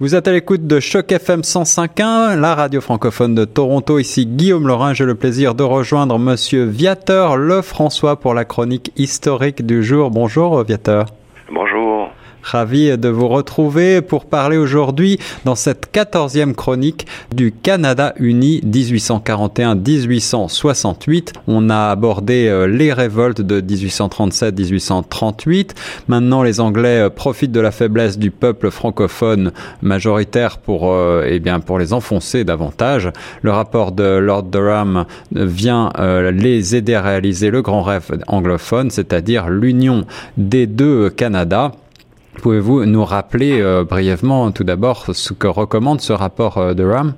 Vous êtes à l'écoute de Choc FM 105.1, la radio francophone de Toronto. Ici Guillaume Laurin. J'ai le plaisir de rejoindre Monsieur Viateur Lefrançois pour la chronique historique du jour. Bonjour Viateur. Ravi de vous retrouver pour parler aujourd'hui dans cette quatorzième chronique du Canada uni 1841-1868. On a abordé euh, les révoltes de 1837-1838. Maintenant, les Anglais euh, profitent de la faiblesse du peuple francophone majoritaire pour, euh, eh bien, pour les enfoncer davantage. Le rapport de Lord Durham vient les aider à réaliser le grand rêve anglophone, c'est-à-dire l'union des deux Canada. Pouvez-vous nous rappeler euh, brièvement tout d'abord ce que recommande ce rapport euh, de RAM?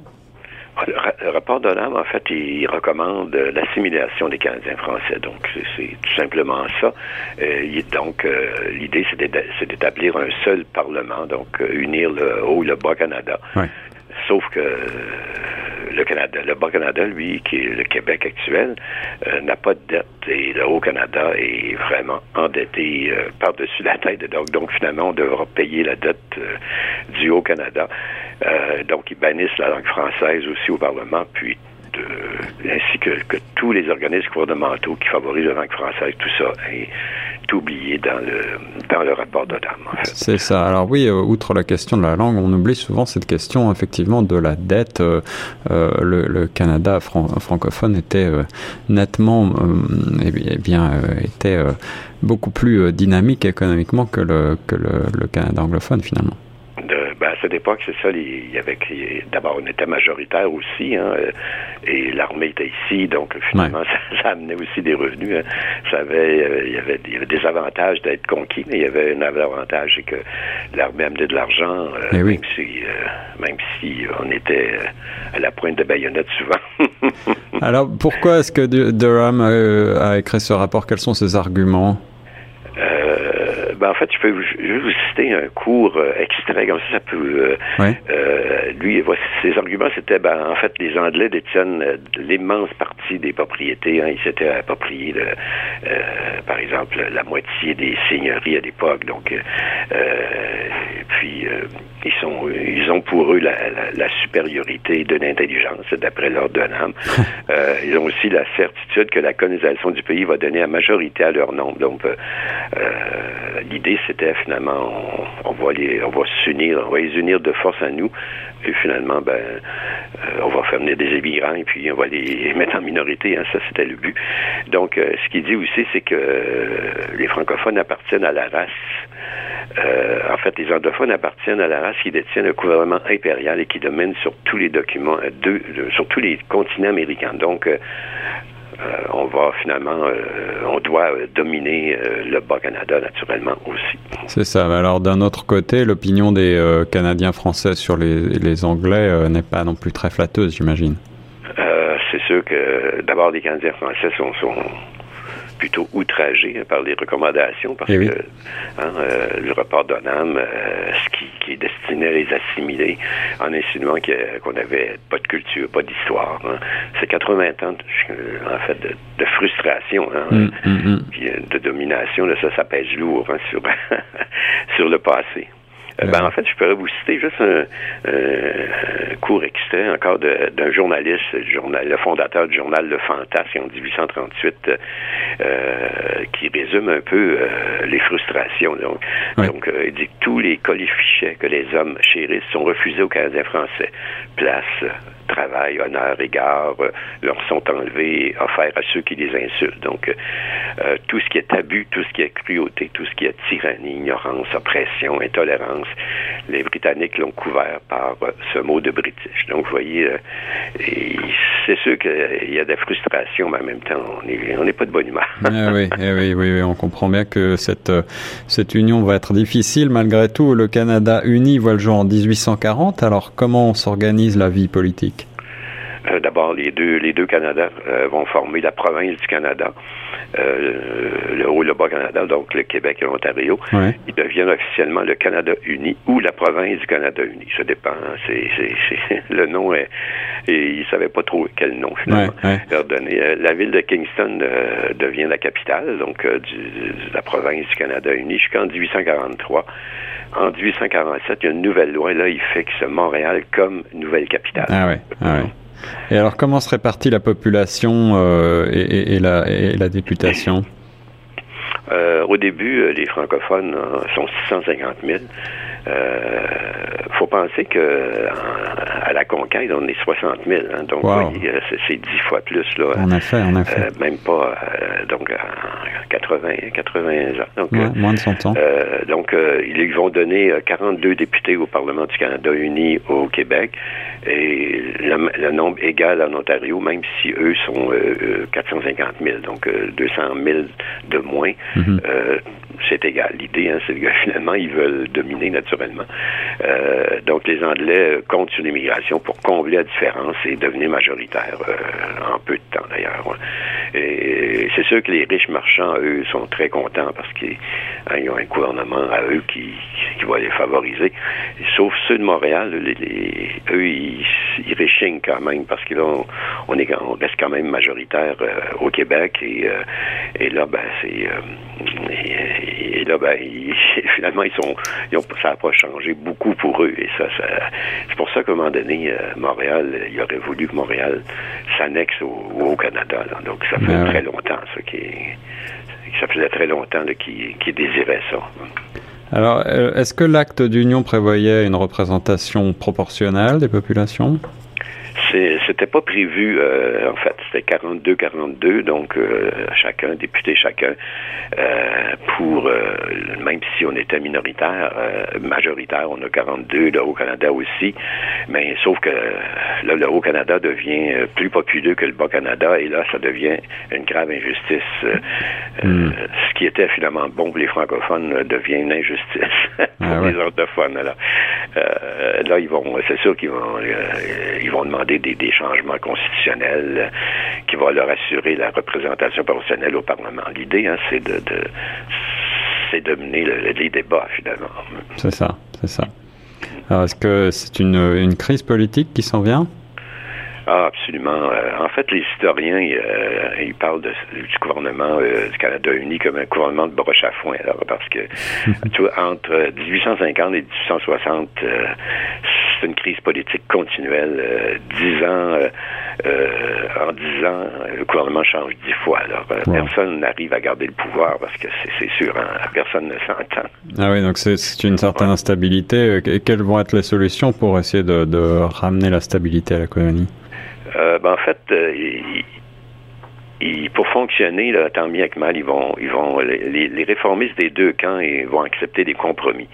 Le, rapport de RAM, en fait, il recommande l'assimilation des Canadiens français. Donc, c'est tout simplement ça. Euh, donc, l'idée, c'est d'établir un seul Parlement, donc unir le Haut et le Bas Canada. Sauf que le Canada, le Bas-Canada, lui, qui est le Québec actuel, euh, n'a pas de dette et le Haut-Canada est vraiment endetté euh, par-dessus la tête. Donc, donc, finalement, on devra payer la dette euh, du Haut-Canada. donc, ils bannissent la langue française aussi au Parlement, puis ainsi que, tous les organismes gouvernementaux qui favorisent la langue française, tout ça est oublié dans le, dans le rapport de. C'est ça. Alors oui, euh, outre la question de la langue, on oublie souvent cette question effectivement de la dette. Euh, euh le, Canada francophone était euh, nettement, eh bien, était beaucoup plus dynamique économiquement que le, que le Canada anglophone finalement à cette époque, c'est ça, il y avait d'abord on était majoritaire aussi, hein, euh, et l'armée était ici, donc finalement ça, amenait aussi des revenus. Hein. Ça avait, euh, il, y avait, il y avait des avantages d'être conquis, mais il y avait un avantage, c'est que l'armée amenait de l'argent, euh, eh même si même si on était à la pointe de baïonnette souvent. Alors pourquoi est-ce que Durham a écrit ce rapport? Quels sont ses arguments? Ben, en fait, je peux je vais vous citer un court euh, extrait, comme ça, ça peut. Euh, euh, lui, ses arguments, c'était, ben, en fait, les Anglais détiennent l'immense partie des propriétés. Hein, ils s'étaient appropriés, par exemple, la moitié des seigneuries à l'époque. Donc, puis, ils sont, ils ont pour eux la, la, supériorité de l'intelligence, d'après leur Dunham. ils ont aussi la certitude que la colonisation du pays va donner la majorité à leur nombre. Donc, l'idée, c'était finalement, on, va les, on va s'unir, on va les unir de force à nous. Finalement, ben, euh, on va faire venir des immigrants et puis on va les mettre en minorité. Hein, ça, c'était le but. Donc, euh, ce qu'il dit aussi, c'est que euh, les francophones appartiennent à la race. en fait, les anglophones appartiennent à la race qui détient le gouvernement impérial et qui domine sur tous les documents, sur tous les continents américains. Donc, on va finalement, euh, on doit euh, dominer le Bas-Canada naturellement aussi. C'est ça. Alors d'un autre côté, l'opinion des Canadiens français sur les, Anglais n'est pas non plus très flatteuse, j'imagine. c'est sûr que d'abord les Canadiens français sont, sont plutôt outragé par les recommandations parce eh que hein, euh, le rapport d'ONAM, euh, ce qui, est destiné à les assimiler en insinuant qu'on n'avait pas de culture, pas d'histoire. Hein. C'est 80 ans, en fait, de, frustration, hein, mm, mm, mm. Puis, euh, de domination. ça, ça pèse lourd sur, sur le passé. Euh, ben, en fait, je pourrais vous citer juste un, court extrait encore d'un journaliste, le, journal, le fondateur du journal Le Fantasme en 1838, euh, qui résume un peu euh, les frustrations. Donc, donc il dit que tous les colifichets que les hommes chérissent sont refusés aux Canadiens français. Place travail, honneur, égard euh, leur sont enlevés, offerts à ceux qui les insultent. Donc, euh, tout ce qui est abus, tout ce qui est cruauté, tout ce qui est tyrannie, ignorance, oppression, intolérance, les Britanniques l'ont couvert par euh, ce mot de British. Donc, vous voyez, c'est sûr qu'il y a des frustrations, mais en même temps, on n'est pas de bonne humeur. Eh oui, eh oui, oui, oui, on comprend bien que cette, cette union va être difficile. Malgré tout, le Canada uni voit le jour en 1840. Alors, comment s'organise la vie politique? Euh, d'abord, les deux, les deux Canada euh, vont former la province du Canada, le Haut et le Bas-Canada, donc le Québec et l'Ontario. Ils deviennent officiellement le Canada uni ou la province du Canada uni. Ça dépend. C'est, le nom est, et ils savaient pas trop quel nom finalement leur donner. la ville de Kingston devient la capitale, donc du, de la province du Canada uni jusqu'en 1843 en 1847, il y a une nouvelle loi, là, il fixe Montréal comme nouvelle capitale. Ah ouais, ah ouais. Et alors, comment se répartit la population euh, et, la, et, la, députation? Euh, Au début, euh, les francophones sont 650 000. Euh, faut penser que à la conquête, on est 60 000. Hein, donc, c'est dix fois plus. Là, en effet, en effet. Euh, même pas, euh, donc, 80, 80 ans. Donc, moins de 100 ans. Euh, donc, ils vont donner 42 députés au Parlement du Canada uni au Québec et le, nombre égal en Ontario, même si eux sont 450 000, donc 200 000 de moins. Mm-hmm. c'est égal. L'idée, hein, c'est que finalement, ils veulent dominer Euh, donc, les Anglais comptent sur l'immigration pour combler la différence et devenir majoritaires euh, en peu de temps, d'ailleurs. Et c'est sûr que les riches marchands, eux, sont très contents parce qu'ils hein, ont un gouvernement à eux qui, va les favoriser. Sauf ceux de Montréal, les, eux, ils, ils réchignent quand même parce qu'on on est, on reste quand même majoritaire euh, au Québec et, et là, ben, c'est et, là, ben, finalement, ils sont, ils ont, ça n'a pas changé beaucoup pour eux. Et ça, c'est pour ça qu'à un moment donné, euh, Montréal, il aurait voulu que Montréal s'annexe au, Canada. Donc, ça fait ben très longtemps, ça, qui ça faisait très longtemps qu'ils désiraient ça. Alors, euh, est-ce que l'acte d'union prévoyait une représentation proportionnelle des populations? C'était pas prévu, euh, en fait, c'était 42-42, donc euh, chacun, député chacun, euh, pour, même si on était minoritaire, majoritaire, on a 42, le Haut-Canada aussi, mais sauf que là, le Haut-Canada devient plus populeux que le Bas-Canada, et là, ça devient une grave injustice. Hmm. Ce qui était finalement bon pour les francophones devient une injustice pour ah les orthophones. Là, là ils vont, c'est sûr qu'ils vont, ils vont demander des, changements constitutionnels euh, qui vont leur assurer la représentation proportionnelle au Parlement. L'idée, hein, c'est de, c'est de mener les débats, finalement. C'est ça, c'est ça. Alors, est-ce que c'est une, une crise politique qui s'en vient? Ah, absolument. Euh, en fait, les historiens, euh, ils parlent de, du gouvernement euh, du Canada uni comme un gouvernement de broche à foin. Alors, parce que, tu vois, entre 1850 et 1860, c'est une crise politique continuelle. dix ans, en dix ans, le gouvernement change dix fois. Alors, personne n'arrive à garder le pouvoir parce que c'est sûr, hein, personne ne s'entend. Ah oui, donc c'est une certaine instabilité. Et quelles vont être les solutions pour essayer de, de ramener la stabilité à la colonie? Euh, ben, en fait, euh, pour fonctionner, là, tant bien que mal, ils vont, ils vont, les, réformistes des deux camps ils vont accepter des compromis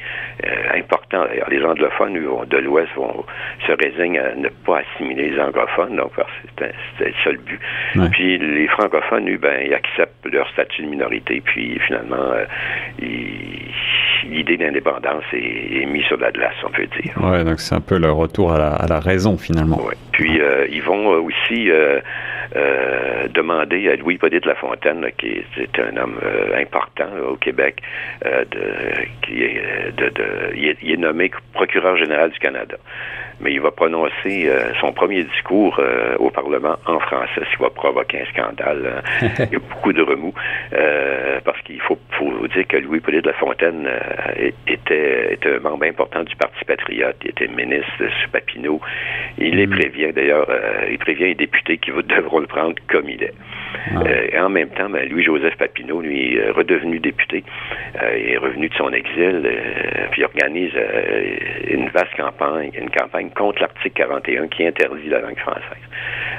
euh, importants. Les anglophones de l'Ouest vont se résignent à ne pas assimiler les anglophones, donc c'est le seul but. Puis les francophones, eux, ben, ils acceptent leur statut de minorité, puis finalement, l'idée d'indépendance est, mise sur la glace, on peut dire. Ouais, donc c'est un peu le retour à la, raison finalement. Ouais. Puis euh, ils vont aussi euh, euh, demander à Louis Hippolyte Lafontaine, qui est, un homme important au Québec, de, qui est, de, de, il est nommé procureur général du Canada mais il va prononcer euh, son premier discours euh, au Parlement en français, ce qui va provoquer un scandale. Hein. il y a beaucoup de remous, euh, parce qu'il faut, faut, dire que Louis-Pauline de la Fontaine était, était, un membre important du Parti patriote, il était ministre sous Papineau. Il les mm. prévient, d'ailleurs, il prévient les députés qui devront le prendre comme il est. Ah. et en même temps, ben, Louis-Joseph Papineau, lui, est redevenu député, il est revenu de son exil, puis organise une vaste campagne, une campagne contre l'article 41 qui interdit la langue française.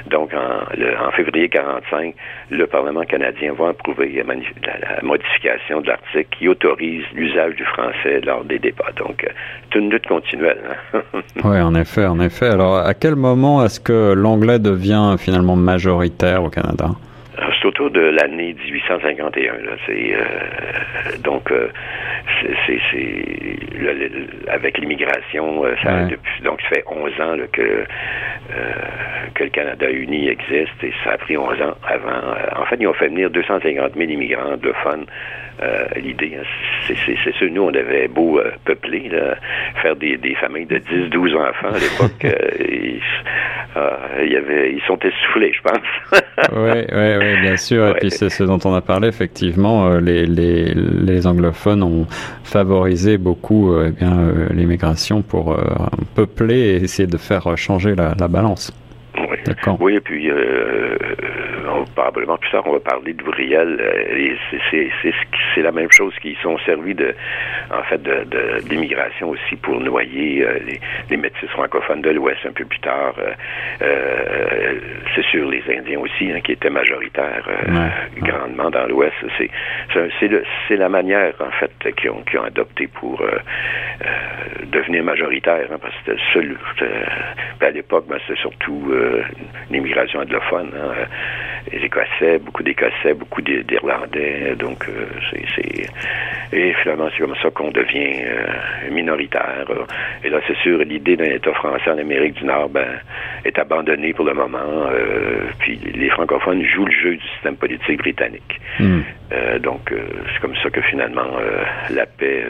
Donc, en, février 45, le Parlement canadien va approuver la, modification de l'article qui autorise l'usage du français lors des débats. Donc, euh, c'est une lutte continuelle. Hein. oui, en effet, en effet. Alors, à quel moment est-ce que l'anglais devient finalement majoritaire au Canada? C'est autour de l'année 1851. C'est euh, donc euh, c'est avec l'immigration, ça donc ça fait 11 ans que que le Canada uni existe et ça a pris 11 ans avant. en fait, ils ont fait venir 250 000 immigrants anglophones euh, l'idée. Hein, c'est sûr, nous, on avait beau euh, peupler, faire des, familles de 10-12 enfants à l'époque. Euh, ils, y avait, ils sont essoufflés, je pense. oui, oui, oui, bien sûr. Et puis c'est ce dont on a parlé, effectivement, les, les, les anglophones ont favorisé beaucoup eh bien l'immigration pour peupler et essayer de faire changer la, la balance. Oui. Oui, et puis probablement plus tard, on va parler de. Euh, c'est la même chose qui sont servis de, en fait, d'immigration de, aussi pour noyer euh, les, les, métis francophones de l'Ouest un peu plus tard. Euh, c'est sûr, les Indiens aussi, hein, qui étaient majoritaires grandement dans l'Ouest. C'est la manière, en fait, qu'ils ont, qu ont adopté pour devenir majoritaire, hein, parce que c'était seul. Ben, à l'époque, ben, c'était surtout l'immigration anglophone. Hein, les Écossais, beaucoup d'Écossais, beaucoup d'Irlandais. Donc, euh, c'est. Et finalement, c'est comme ça qu'on devient euh, minoritaire. Et là, c'est sûr, l'idée d'un État français en Amérique du Nord ben, est abandonnée pour le moment. Euh, puis les francophones jouent le jeu du système politique britannique. Hmm. donc, c'est comme ça que finalement, la paix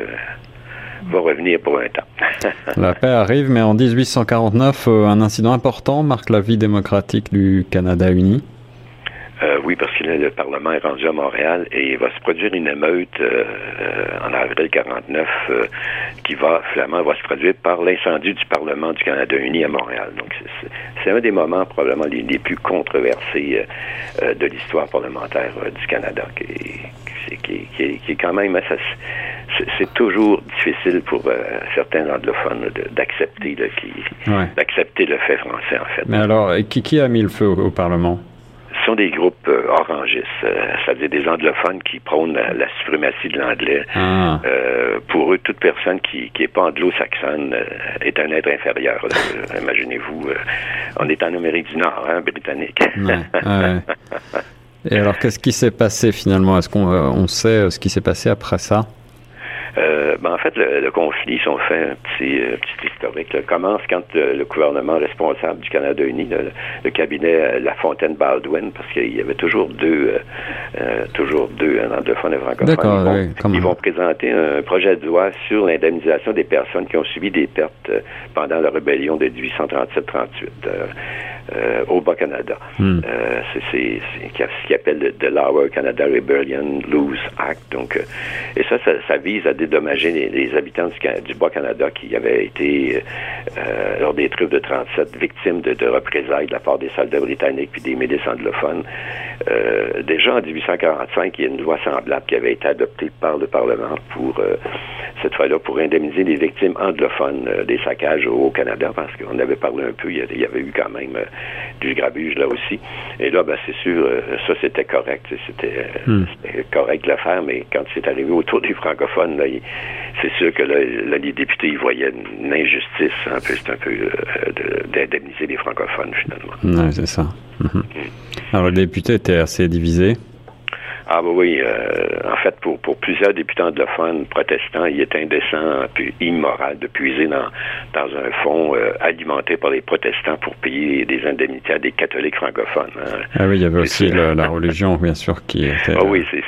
va revenir pour un temps. la paix arrive, mais en 1849, un incident important marque la vie démocratique du Canada uni. Euh, oui, parce que le Parlement est rendu à Montréal et il va se produire une émeute euh, en avril 49 euh, qui va finalement va se produire par l'incendie du Parlement du Canada uni à Montréal. Donc c'est un des moments probablement les, plus controversés de l'histoire parlementaire du Canada, qui, qui, qui, est quand même c'est toujours difficile pour certains anglophones d'accepter d'accepter le fait français en fait. Mais alors, qui, qui a mis le feu au Parlement? sont des groupes euh, orangistes, euh, c'est-à-dire des anglophones qui prônent la, suprématie de l'anglais. Ah. Euh, pour eux, toute personne qui n'est pas anglo-saxonne est un être inférieur. Imaginez-vous, on est en Amérique du Nord, hein, britannique. Et alors, qu'est-ce qui s'est passé finalement? Est-ce qu'on on sait ce qui s'est passé après ça? Euh, ben, en fait, le, conflit, si on fait un petit, euh, petit historique, commence quand le, gouvernement responsable du Canada uni, le, cabinet euh, La Fontaine Baldwin, parce qu'il y avait toujours deux, toujours deux anglophones et francophones. Ils, vont, ils vont présenter un projet de loi sur l'indemnisation des personnes qui ont subi des pertes pendant la rébellion de 1837-38. Euh, au Bas-Canada. Hmm. Euh, c'est ce qu'ils appelle le, Lower Canada Rebellion Loose Act. Donc, euh, et ça, ça, vise à dédommager les, habitants du, Bas-Canada qui avaient été, lors des troupes de 37, victimes de, représailles de la part des soldats britanniques puis des milices anglophones. déjà en 1845, il y a une loi semblable qui avait été adoptée par le Parlement pour, cette fois-là, pour indemniser les victimes anglophones des saccages au, Canada, parce qu'on avait parlé un peu, il y avait eu quand même du grabuge là aussi. Et là, ben, c'est sûr, euh, ça c'était correct. Euh, hmm. C'était correct de le faire, mais quand c'est arrivé autour des francophones, c'est sûr que là, les députés ils voyaient une injustice, un peu, c'est un peu euh, d'indemniser les francophones finalement. Oui, c'est ça. Mhm. Hmm. Alors, les députés étaient assez divisés. Ah bah oui, euh, en fait, pour, pour plusieurs députés anglophones protestants, il est indécent et immoral de puiser dans, dans un fonds euh, alimenté par les protestants pour payer des indemnités à des catholiques francophones. Hein. Ah oui, il y avait aussi la, religion, bien sûr, qui était... Ah oui, c'est,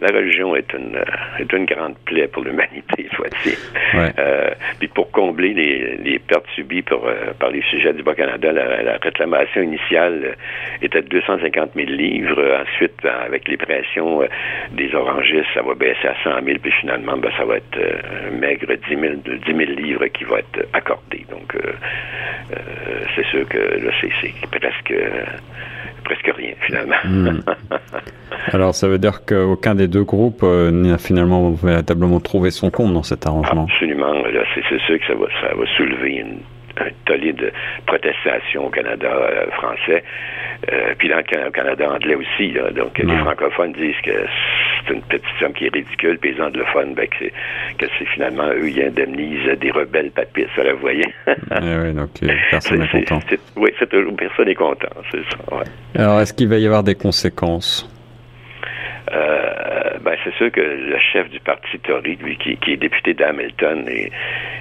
la religion est une, est une grande plaie pour l'humanité, soit-il. Ouais. Euh, puis pour combler les, les pertes subies par, euh, par les sujets du Bas-Canada, la, la, réclamation initiale était de 250 000 livres. Ensuite, avec les pressions euh, des orangistes, ça va baisser à 100 000, puis finalement, ben, ça va être euh, un maigre 10 000, 10 000 livres qui va être accordé. Donc, euh, c'est sûr que là, c'est presque presque rien finalement. Hmm. Alors ça veut dire qu'aucun des deux groupes n'a finalement véritablement trouvé son compte dans cet arrangement. Absolument. C'est sûr que ça va, ça va soulever une un tollé de protestation au Canada euh, français, euh, puis dans le Canada anglais aussi. donc, les francophones disent que c'est une petite somme qui est ridicule, puis les anglophones, ben, que c'est finalement eux, ils indemnisent des rebelles papistes, ça, vous voyez. Eh oui, donc euh, personne n'est content. oui, c'est toujours personne n'est content, c'est ça. Alors, est-ce qu'il va y avoir des conséquences? Euh, ben, c'est sûr que le chef du parti Tory, lui, qui, est député d'Hamilton, et,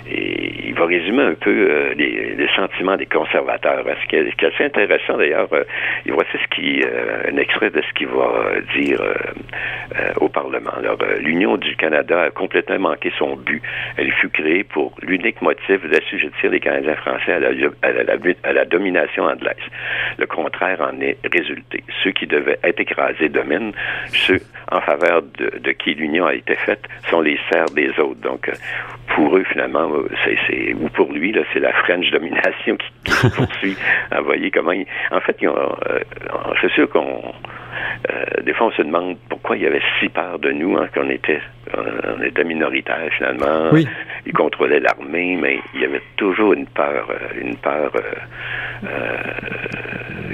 il va résumer un peu les, sentiments des conservateurs. Ce qui est, assez intéressant, d'ailleurs, voici ce qui, un extrait de ce qu'il va dire au Parlement. Alors, l'Union du Canada a complètement manqué son but. Elle fut créée pour l'unique motif d'assujettir les Canadiens français à la, à la, à la domination anglaise. Le contraire en est résulté. Ceux qui devaient être écrasés dominent. Ceux en faveur de, qui l'union a été faite sont les serfs des autres. Donc, euh, pour eux, finalement, euh, c'est, ou pour lui, là, c'est la French domination qui, poursuit. Vous voyez comment en fait, ils ont, euh, c'est sûr qu'on euh, des fois, on se demande pourquoi il y avait si peur de nous, hein, qu'on était, on était minoritaire finalement. Oui. Ils contrôlaient l'armée, mais il y avait toujours une peur, euh, une peur euh,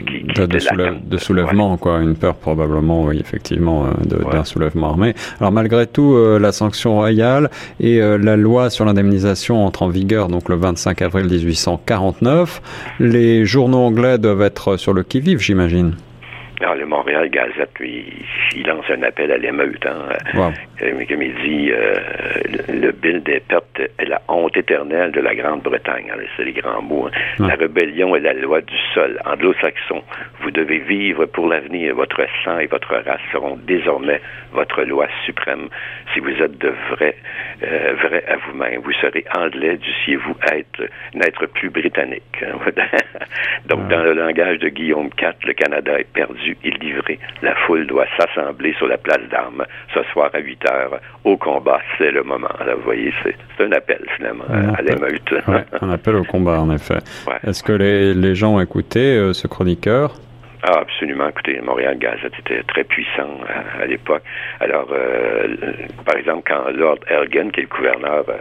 qui, qui de, soulèvement, quoi, une peur probablement, oui, effectivement, d'un soulèvement armé. Alors malgré tout, la sanction royale et la loi sur l'indemnisation entrent en vigueur donc le 25 avril 1849. Les journaux anglais doivent être sur le qui-vive, j'imagine. Alors, le Montréal Gazette, lui, il lance un appel à l'émeute. Hein, euh, Comme il dit, euh, le, bill des pertes est la honte éternelle de la Grande-Bretagne. C'est les grands mots. Hein. La rébellion est la loi du sol. Anglo-saxon, vous devez vivre pour l'avenir. Votre sang et votre race seront désormais votre loi suprême. Si vous êtes de vrai, euh, vrai à vous-même, vous serez anglais, dussiez-vous être, n'être plus britannique. Hein. Donc, dans le langage de Guillaume IV, le Canada est perdu il livré. La foule doit s'assembler sur la place d'armes ce soir à 8 heures. Au combat, c'est le moment. vous voyez, c'est un appel finalement à l'émeute. un appel au combat, en effet. Est-ce que les, gens ont écouté euh, ce chroniqueur? Ah, absolument. Écoutez, Montréal Gazette était très puissant à, l'époque. Alors, euh, par exemple, quand Lord Elgin, qui est le gouverneur, euh,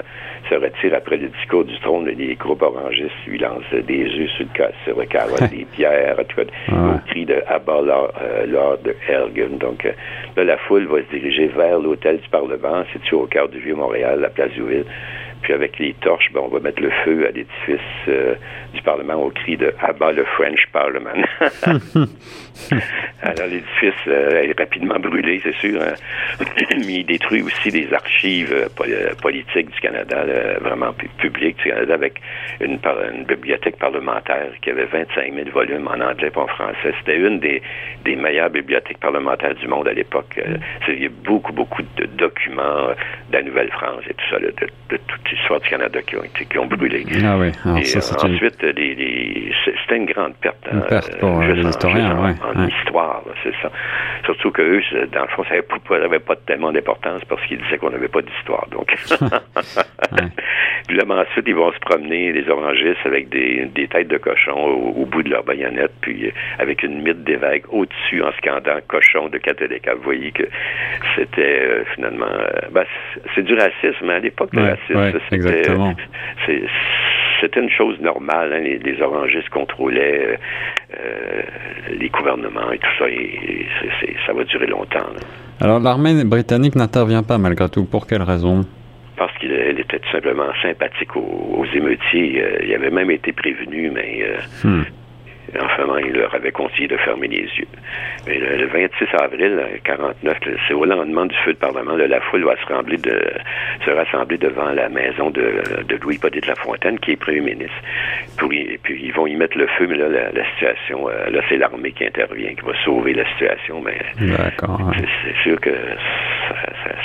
se retire après le discours du trône, les groupes orangistes lui lancent des œufs sur le, sur le des pierres, tout cas, au cri de Abba euh, Lord, Elgin. Donc, là, la foule va se diriger vers l'hôtel du Parlement, situé au cœur du Vieux-Montréal, la place du Ville. Puis avec les torches, ben, on va mettre le feu à l'édifice euh, du Parlement au cri de Abat le French Parliament. Alors l'édifice euh, est rapidement brûlé, c'est sûr, hein. mais il détruit aussi des archives euh, politiques du Canada, vraiment publiques du Canada, avec une, bibliothèque parlementaire qui avait 25 000 volumes en anglais et en français. C'était une des, des meilleures bibliothèques parlementaires du monde à l'époque. il y a beaucoup, beaucoup de documents de la Nouvelle-France et tout ça, de, de, de toutes l'histoire du Canada qui ont, qui ont brûlé. Ah oui. et ça, euh, ensuite, une... c'était une grande perte. Une hein, perte pour euh, les historiens, oui. En, histoire, c'est ça. Surtout qu'eux, dans le fond, ça n'avait pas tellement d'importance parce qu'ils disaient qu'on n'avait pas d'histoire. Donc, puis là, ben, ensuite, ils vont se promener, les orangistes, avec des, des têtes de cochon au, bout de leur baïonnette, puis euh, avec une mythe d'évêque au-dessus en scandant cochon de catholique. vous voyez que c'était finalement... Ben, c'est du racisme, mais à l'époque, le racisme, Exactement. C'était une chose normale. Hein, les, orangistes contrôlaient euh, les gouvernements et tout ça. Et, ça va durer longtemps. Alors l'armée britannique n'intervient pas malgré tout. Pour quelle raison? parce qu'elle était tout simplement sympathique aux, émeutiers. Euh, il avait même été prévenu, mais euh, hmm. Enfin, il leur avait conseillé de fermer les yeux. Mais le, 26 avril 49, c'est au lendemain du feu de Parlement, la foule va se, rassembler, de, se rassembler devant la maison de, Louis Paudet de la Fontaine, qui est premier ministre. Puis, puis ils vont y mettre le feu, mais là, la, situation, euh, là, c'est l'armée qui intervient, qui va sauver la situation, mais c'est sûr que ça,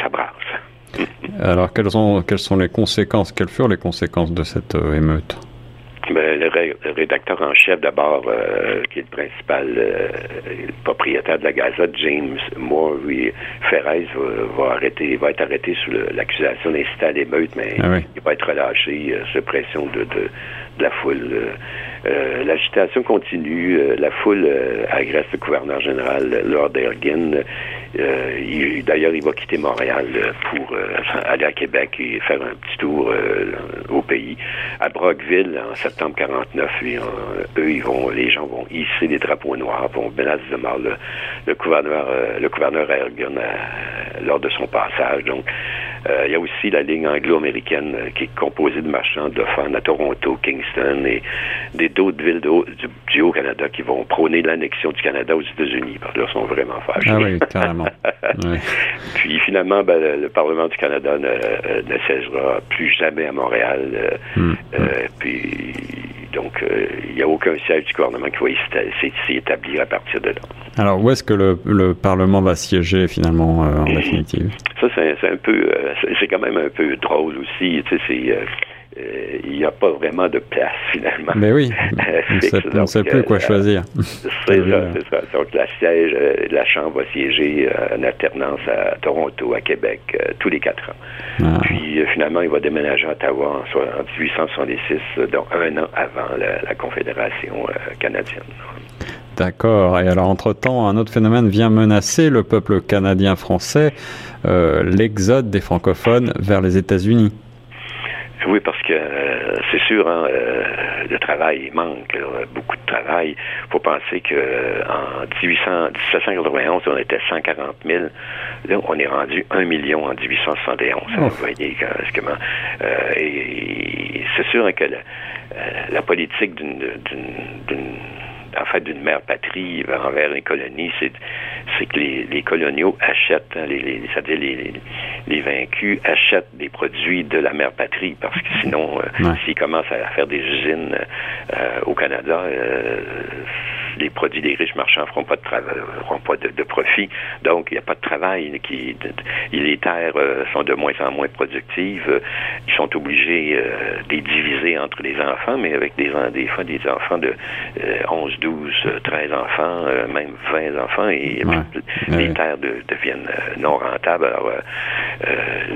ça, brasse. Alors, quelles, sont, quelles sont les conséquences, quelles furent les conséquences de cette euh, émeute? Ben, le, rédacteur en chef, d'abord, euh, qui est le principal euh, propriétaire de la Gazette, James Moore Ferrez, va, arrêter, va être arrêté sous l'accusation d'inciter à l'émeute, mais ah il va être relâché euh, sous pression de, de, la foule. L'agitation continue. la foule agresse le gouverneur général, Lord Ergin. D'ailleurs, il va quitter Montréal pour aller à Québec et faire un petit tour au pays. À Brockville, en septembre, septembre 49, eux, ils vont, les gens vont hisser des drapeaux noirs, vont menacer de mort le, gouverneur, euh, le Ergun euh, lors de son passage. Euh, il y a aussi la ligne anglo-américaine euh, qui est composée de marchands de fans à Toronto, Kingston et des d'autres villes du, Haut-Canada qui vont prôner l'annexion du Canada aux États-Unis. Parce que là, sont vraiment fâchés. Ah oui, carrément. Puis finalement, ben, le, Parlement du Canada ne, ne cessera plus jamais à Montréal. Hmm. puis donc, il n'y a aucun siège du gouvernement qui va s'y établir à partir de là. Alors, où est-ce que le, Parlement va siéger finalement en définitive? Ça, c'est un peu, c'est quand même un peu drôle aussi. Tu sais, c'est euh, il n'y a pas vraiment de place finalement. Mais oui, on ne sait plus quoi euh, choisir. C'est ça, c'est ça. Donc la siège, euh, la Chambre va siéger en alternance à Toronto, à Québec, tous les quatre ans. Ah. Puis finalement, il va déménager à Ottawa en, 1866, donc un an avant la, Confédération canadienne. D'accord. Et alors, entre-temps, un autre phénomène vient menacer le peuple canadien-français, l'exode des francophones vers les États-Unis. Oui, parce que euh, c'est sûr, hein, euh, le travail manque, beaucoup de travail. Il faut penser que euh, en 1800, 1791, on était 140 000. Là, on est rendu 1 million en 1871. Vous voyez comment. et c'est sûr hein, que la, la politique d'une en fait, d'une mère patrie envers les colonies, c'est, que les, coloniaux achètent, hein, les, c'est-à-dire les, vaincus achètent des produits de la mère patrie, parce que sinon, euh, s'ils commencent à faire des usines euh, au Canada, euh, les produits des riches marchands feront pas de travail, feront pas de, profit. Donc, il n'y a pas de travail. Qui, les terres euh, sont de moins en moins productives. Ils sont obligés euh, de les diviser entre les enfants, mais avec des, des fois des enfants de 11, 12, 13 enfants, euh, même 20 enfants, et les terres deviennent non rentables. Alors,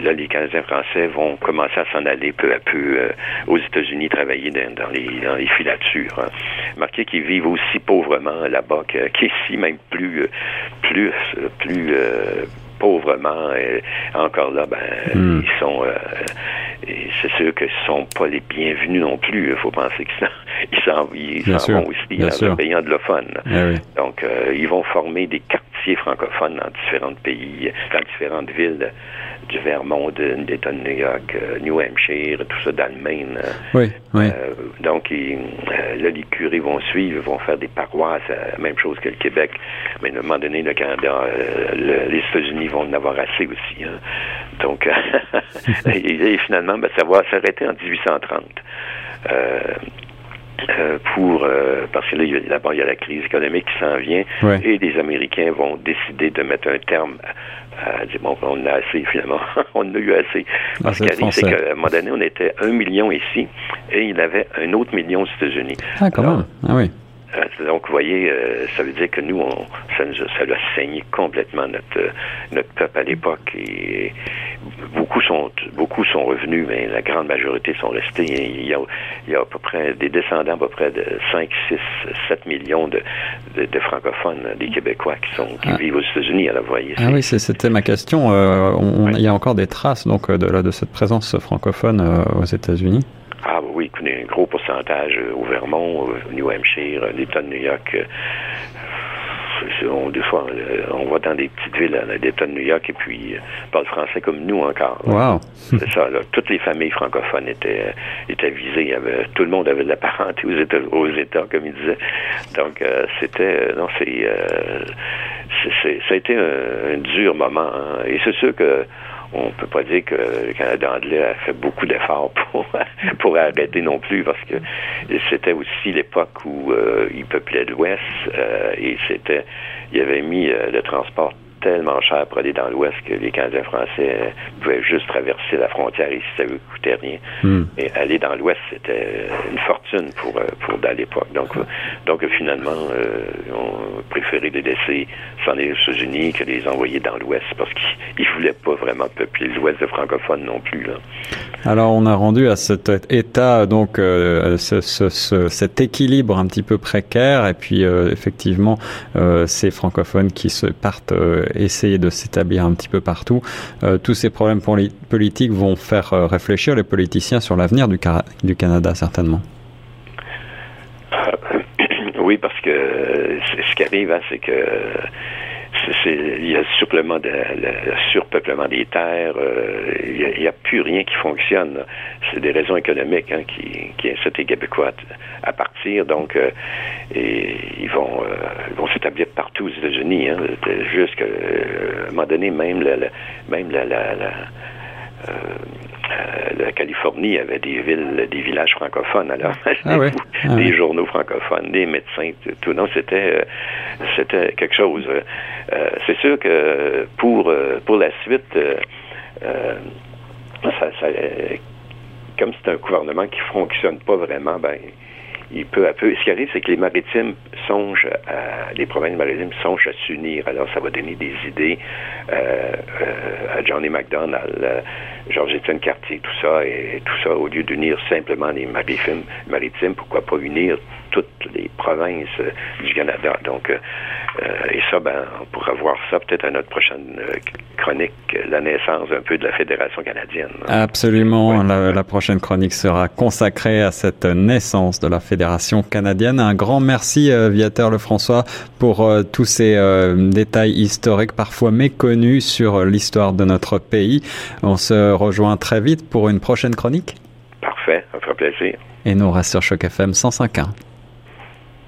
là, les Canadiens français vont commencer à s'en aller peu à peu aux États-Unis travailler dans, les, dans les filatures. Hein. Marquez qu'ils vivent aussi pauvres là-bas qu'ici, même plus, plus, plus euh, pauvrement. Et encore là, ben, hmm. ils sont. Euh, c'est sûr qu'ils ne sont pas les bienvenus non plus. Il faut penser qu'ils s'en vont aussi dans un pays anglophone. Donc, euh, ils vont former des quartiers francophones dans différents pays, dans différentes villes du Vermont, de, d'État de New York, euh, New Hampshire, tout ça d'Allemagne. Euh, oui, oui. Euh, donc, là, les curés vont suivre, vont faire des paroisses, même chose que le Québec. Mais à un moment donné, le Canada, les États-Unis vont en avoir assez aussi. Hein. Donc, et, finalement, ben, ça va s'arrêter en 1830. Pour parce que là, d'abord il y a la crise économique qui s'en vient et les Américains vont décider de mettre un terme elle dit, bon, on a assez, finalement. on en a eu assez. Ah, Parce qu'à c'est qu'à un moment donné, on était un million ici et il avait un autre million aux États-Unis. Ah, comment? Ah oui. Euh, donc, vous voyez, euh, ça veut dire que nous, on, ça, nous a, ça a saigné complètement notre, euh, notre peuple à l'époque. Et beaucoup sont, beaucoup sont revenus, mais la grande majorité sont restés. il, y a, il y a à peu près des descendants, à peu près de 5, 6, 7 millions de, de, francophones, des Québécois qui, sont, qui ah. vivent aux États-Unis. Alors, vous voyez. Ah oui, c'était ma question. Il y a encore des traces donc, de, de cette présence francophone aux États-Unis? Oui, un gros pourcentage euh, au Vermont, au New Hampshire, l'État de New York. Euh, on, des fois, on va dans des petites villes l'État de New York et puis on parle français comme nous encore. Wow. C'est ça. Là. Toutes les familles francophones étaient, étaient visées. Il y avait, tout le monde avait de la parenté aux États, aux États comme il disait. Donc euh, c'était, non, c'est, ça a été un, dur moment. Hein. Et c'est sûr que on peut pas dire que le Canada anglais a fait beaucoup d'efforts pour, pour arrêter non plus, parce que c'était aussi l'époque où euh, il peuplait l'Ouest euh, et c'était, il avait mis euh, le transport tellement cher pour aller dans l'Ouest que les Canadiens français pouvaient juste traverser la frontière ici, ça ne coûtait rien. Hmm. Et aller dans l'Ouest, c'était une fortune pour, euh, pour à l'époque. Donc, donc finalement, euh, on préférait les laisser s'en aller aux États-Unis que les envoyer dans l'Ouest parce qu'ils ne voulaient pas vraiment peupler l'Ouest de francophones non plus. Là. Alors, on a rendu à cet état, donc, euh, ce, ce, cet équilibre un petit peu précaire, et puis effectivement, ces francophones qui se partent essayer de s'établir un petit peu partout. Euh, tous ces problèmes politiques vont faire euh, réfléchir les politiciens sur l'avenir du, Canada, certainement. Euh, oui, parce que ce qui arrive, hein, c'est que il y a le de, le, surpeuplement des terres, euh, il n'y a, plus rien qui fonctionne. C'est des raisons économiques hein, qui, qui incitent les Québécois à, partir, donc euh, et ils vont vont s'établir partout aux États-Unis, hein, jusqu'à un moment donné, même la, même la, la, la euh, la Californie avait des villes, des villages francophones. Alors, ah ah des journaux francophones, des médecins, tout. Non, c'était, euh, c'était quelque chose. Euh, c'est sûr que pour pour la suite, comme c'est un gouvernement qui fonctionne pas vraiment, ben il peut à peu. Ce qui arrive, c'est que les maritimes songent à, les provinces maritimes songent à s'unir. Alors, ça va donner des idées euh, euh, à Johnny McDonald, euh, Georges-Étienne Cartier, tout ça, et tout ça, au lieu d'unir simplement les maritimes, maritimes, pourquoi pas unir toutes les provinces du Canada? Donc, et ça, ben, on pourra voir ça peut-être à notre prochaine chronique, la naissance un peu de la Fédération canadienne. Absolument. La, la, prochaine chronique sera consacrée à cette naissance de la Fédération canadienne. Un grand merci, euh, Viateur Lefrançois, pour euh, tous ces euh, détails historiques parfois méconnus sur l'histoire de notre pays. On se rejoint très vite pour une prochaine chronique. Parfait, ça fera plaisir. Et nous reste sur Choc FM 105.1.